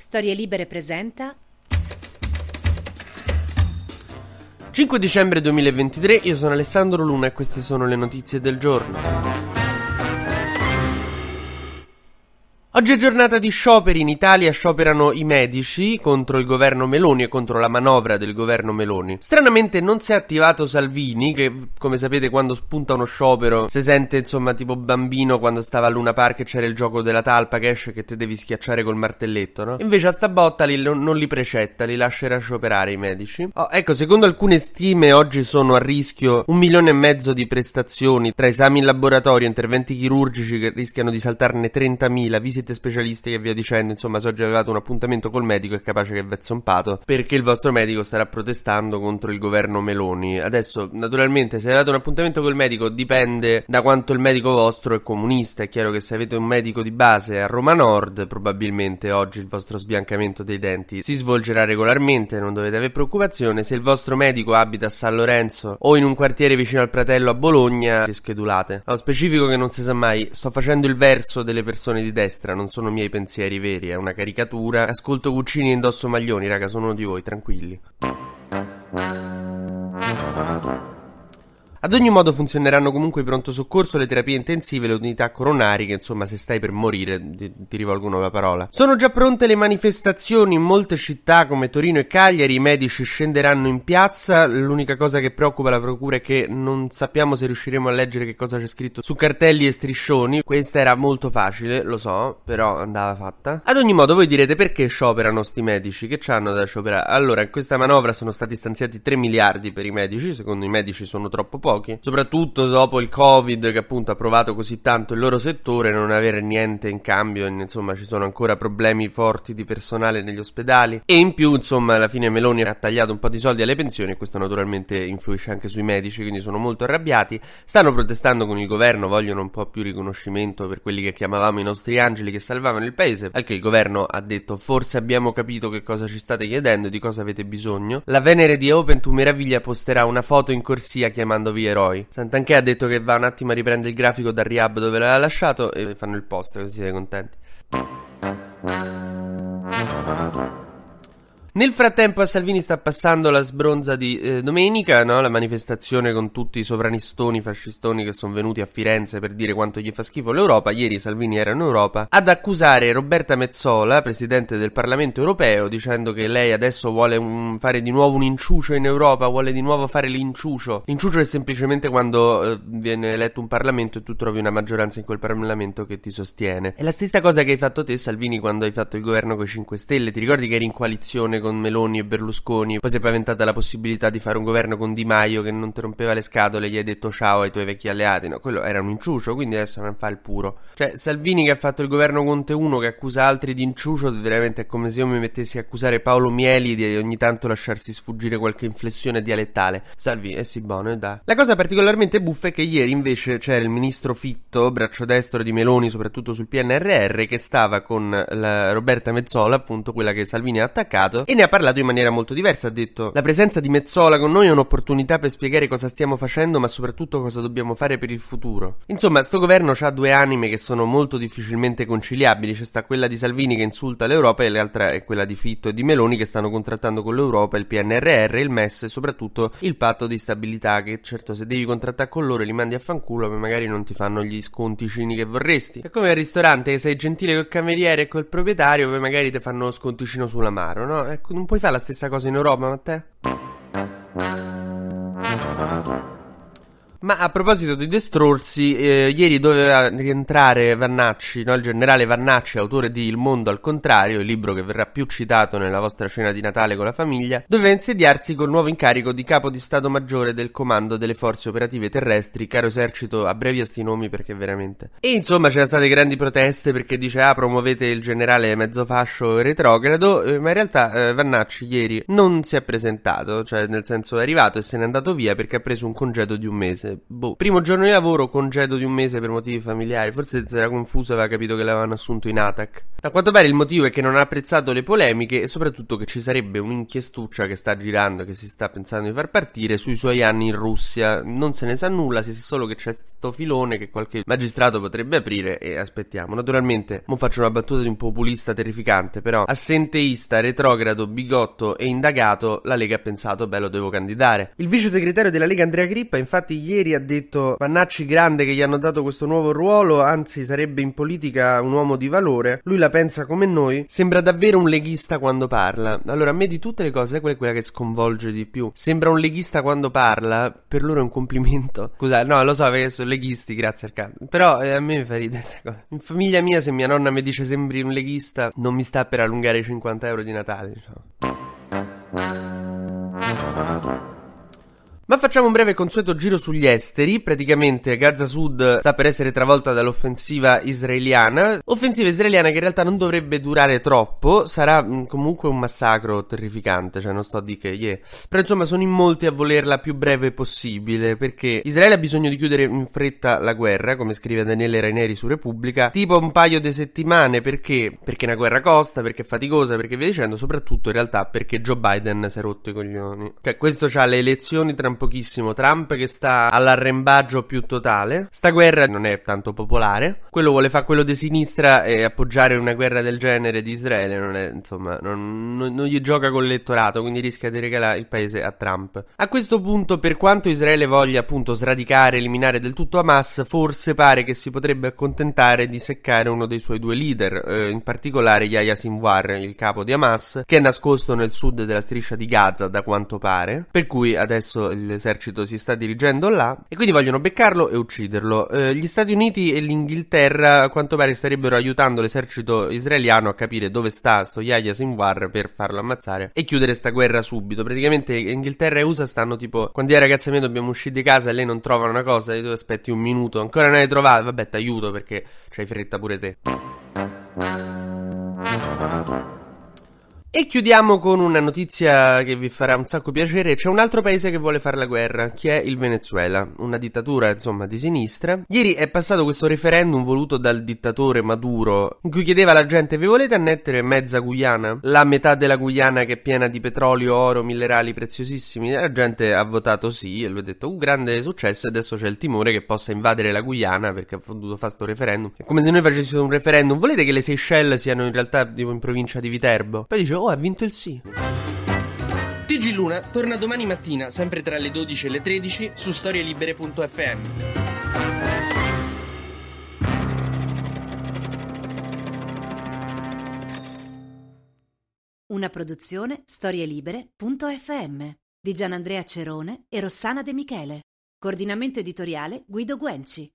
Storie Libere presenta 5 dicembre 2023, io sono Alessandro Luna e queste sono le notizie del giorno. Oggi è giornata di scioperi in Italia, scioperano i medici contro il governo Meloni e contro la manovra del governo Meloni. Stranamente non si è attivato Salvini, che come sapete quando spunta uno sciopero si sente insomma tipo bambino quando stava a Luna Park e c'era il gioco della talpa che esce che te devi schiacciare col martelletto, no? Invece a sta botta li, non li precetta, li lascerà scioperare i medici. Oh, ecco, secondo alcune stime oggi sono a rischio un milione e mezzo di prestazioni tra esami in laboratorio, interventi chirurgici che rischiano di saltarne 30.000, visite visite specialistiche e via dicendo. Insomma, se oggi avevate un appuntamento col medico è capace che ve zompato perché il vostro medico starà protestando contro il governo Meloni. Adesso, naturalmente, se avete un appuntamento col medico dipende da quanto il medico vostro è comunista. È chiaro che se avete un medico di base a Roma Nord, probabilmente oggi il vostro sbiancamento dei denti si svolgerà regolarmente, non dovete avere preoccupazione. Se il vostro medico abita a San Lorenzo o in un quartiere vicino al Pratello a Bologna, rischedulate. Allo specifico che non si sa mai, sto facendo il verso delle persone di destra, non sono miei pensieri veri, è una caricatura. Ascolto Guccini e indosso maglioni, raga, sono uno di voi, tranquilli. Ad ogni modo funzioneranno comunque i pronto soccorso, le terapie intensive, le unità coronariche, insomma se stai per morire ti, ti, rivolgono la parola. Sono già pronte le manifestazioni in molte città come Torino e Cagliari, i medici scenderanno in piazza, l'unica cosa che preoccupa la procura è che non sappiamo se riusciremo a leggere che cosa c'è scritto su cartelli e striscioni, questa era molto facile, lo so, però andava fatta. Ad ogni modo voi direte perché scioperano sti medici, che c'hanno da scioperare? Allora in questa manovra sono stati stanziati 3 miliardi per i medici, secondo i medici sono troppo pochi pochi, soprattutto dopo il Covid che appunto ha provato così tanto il loro settore, non avere niente in cambio, insomma ci sono ancora problemi forti di personale negli ospedali. E in più insomma alla fine Meloni ha tagliato un po' di soldi alle pensioni e questo naturalmente influisce anche sui medici, quindi sono molto arrabbiati, stanno protestando con il governo, vogliono un po' più riconoscimento per quelli che chiamavamo i nostri angeli che salvavano il paese, al che il governo ha detto forse abbiamo capito che cosa ci state chiedendo e di cosa avete bisogno. La Venere di Open to Meraviglia posterà una foto in corsia chiamandovi eroi. Sant'Anché ha detto che va un attimo a riprendere il grafico dal rehab dove l'aveva lasciato e fanno il post così siete contenti. Nel frattempo a Salvini sta passando la sbronza di eh, domenica, no? la manifestazione con tutti i sovranistoni, fascistoni che sono venuti a Firenze per dire quanto gli fa schifo l'Europa. Ieri Salvini era in Europa ad accusare Roberta Mezzola, presidente del Parlamento europeo, dicendo che lei adesso vuole un, fare di nuovo un inciucio in Europa, vuole di nuovo fare l'inciucio. L'inciucio è semplicemente quando eh, viene eletto un Parlamento e tu trovi una maggioranza in quel Parlamento che ti sostiene. È la stessa cosa che hai fatto te, Salvini, quando hai fatto il governo con i 5 Stelle. Ti ricordi che eri in coalizione con con Meloni e Berlusconi, poi si è paventata la possibilità di fare un governo con Di Maio che non ti rompeva le scatole, gli hai detto ciao ai tuoi vecchi alleati, no, quello era un inciucio, quindi adesso non fa il puro. Cioè, Salvini che ha fatto il governo Conte 1 che accusa altri di inciucio, veramente è come se io mi mettessi a accusare Paolo Mieli di ogni tanto lasciarsi sfuggire qualche inflessione dialettale. Salvi, eh sì, buono, e da. La cosa particolarmente buffa è che ieri invece c'era il ministro Fitto, braccio destro di Meloni, soprattutto sul PNRR, che stava con la Roberta Mezzola, appunto quella che Salvini ha attaccato, e ne ha parlato in maniera molto diversa. Ha detto: La presenza di Mezzola con noi è un'opportunità per spiegare cosa stiamo facendo, ma soprattutto cosa dobbiamo fare per il futuro. Insomma, sto governo ha due anime che sono molto difficilmente conciliabili. C'è sta quella di Salvini che insulta l'Europa e l'altra è quella di Fitto e di Meloni che stanno contrattando con l'Europa il PNRR, il MES e soprattutto il patto di stabilità. Che certo, se devi contrattare con loro li mandi a fanculo, ma magari non ti fanno gli sconticini che vorresti. È come al ristorante che sei gentile col cameriere e col proprietario, poi magari ti fanno sconticino sull'amaro, no? Ecco non puoi fare la stessa cosa in Europa, Matteo? Ma a proposito di destrorsi, eh, ieri doveva rientrare Vannacci, no? il generale Vannacci, autore di Il mondo al contrario, il libro che verrà più citato nella vostra cena di Natale con la famiglia, doveva insediarsi col nuovo incarico di capo di Stato Maggiore del Comando delle Forze Operative Terrestri, caro esercito, abbrevi a sti nomi perché veramente... E insomma c'erano state grandi proteste perché dice ah promuovete il generale mezzo fascio retrogrado, eh, ma in realtà eh, Vannacci ieri non si è presentato, cioè nel senso è arrivato e se n'è andato via perché ha preso un congedo di un mese forse, boh. Primo giorno di lavoro, congedo di un mese per motivi familiari. Forse si era confuso e aveva capito che l'avevano assunto in ATAC. A quanto pare il motivo è che non ha apprezzato le polemiche e soprattutto che ci sarebbe un'inchiestuccia che sta girando, che si sta pensando di far partire sui suoi anni in Russia. Non se ne sa nulla, si sa solo che c'è sto filone che qualche magistrato potrebbe aprire e aspettiamo. Naturalmente, mo faccio una battuta di un populista terrificante, però assenteista, retrogrado, bigotto e indagato, la Lega ha pensato, beh, lo devo candidare. Il vice segretario della Lega Andrea Crippa infatti ieri ha detto Vannacci grande che gli hanno dato questo nuovo ruolo, anzi sarebbe in politica un uomo di valore. Lui la pensa come noi. Sembra davvero un leghista quando parla. Allora, a me di tutte le cose, quella è quella che sconvolge di più. Sembra un leghista quando parla, per loro è un complimento. Scusate, no, lo so perché sono leghisti, grazie al cazzo. Però eh, a me mi fa ridere questa cosa. In famiglia mia, se mia nonna mi dice sembri un leghista, non mi sta per allungare i 50 euro di Natale. Diciamo. Ma facciamo un breve consueto giro sugli esteri. Praticamente Gaza Sud sta per essere travolta dall'offensiva israeliana. Offensiva israeliana che in realtà non dovrebbe durare troppo. Sarà comunque un massacro terrificante. Cioè, non sto a dire che yeah. Però insomma, sono in molti a volerla più breve possibile. Perché Israele ha bisogno di chiudere in fretta la guerra, come scrive Daniele Raineri su Repubblica. Tipo un paio di settimane. Perché? Perché una guerra costa, perché è faticosa, perché via dicendo. Soprattutto in realtà perché Joe Biden si è rotto i coglioni. Cioè, questo ha le elezioni tra un pochissimo. Trump che sta all'arrembaggio più totale. Sta guerra non è tanto popolare. Quello vuole fare quello di sinistra e appoggiare una guerra del genere di Israele. Non è, insomma, non, non, non gli gioca con l'elettorato, quindi rischia di regalare il paese a Trump. A questo punto, per quanto Israele voglia appunto sradicare, eliminare del tutto Hamas, forse pare che si potrebbe accontentare di seccare uno dei suoi due leader, eh, in particolare Yahya Sinwar, il capo di Hamas, che è nascosto nel sud della striscia di Gaza, da quanto pare. Per cui adesso il l'esercito si sta dirigendo là e quindi vogliono beccarlo e ucciderlo. Eh, gli Stati Uniti e l'Inghilterra a quanto pare starebbero aiutando l'esercito israeliano a capire dove sta sto Yahya Sinwar per farlo ammazzare e chiudere sta guerra subito. Praticamente Inghilterra e USA stanno tipo quando io ragazza mia dobbiamo uscire di casa e lei non trova una cosa e tu aspetti un minuto, ancora non hai trovato, vabbè ti aiuto perché c'hai fretta pure te. E chiudiamo con una notizia che vi farà un sacco piacere. C'è un altro paese che vuole fare la guerra, che è il Venezuela, una dittatura insomma di sinistra. Ieri è passato questo referendum voluto dal dittatore Maduro, in cui chiedeva alla gente: Vi volete annettere mezza Guyana? La metà della Guyana che è piena di petrolio, oro, minerali preziosissimi. La gente ha votato sì e lui ha detto: Un grande successo. E adesso c'è il timore che possa invadere la Guyana perché ha voluto fare questo referendum. È come se noi facessimo un referendum. Volete che le Seychelles siano in realtà tipo in provincia di Viterbo? Poi dice: Oh, ha vinto il sì. TG Luna torna domani mattina, sempre tra le 12 e le 13, su storielibere.fm. Una produzione storielibere.fm di Gianandrea Cerone e Rossana De Michele. Coordinamento editoriale Guido Guenci.